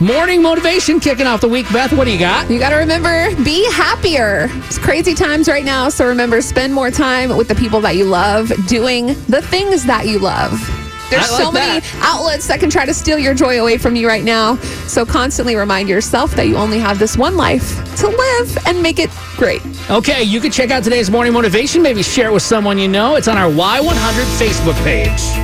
Morning motivation kicking off the week. Beth, what do you got? You got to remember, be happier. It's crazy times right now. So remember, spend more time with the people that you love, doing the things that you love. There's like so many that. outlets that can try to steal your joy away from you right now. So constantly remind yourself that you only have this one life to live and make it great. Okay, you can check out today's morning motivation. Maybe share it with someone you know. It's on our Y100 Facebook page.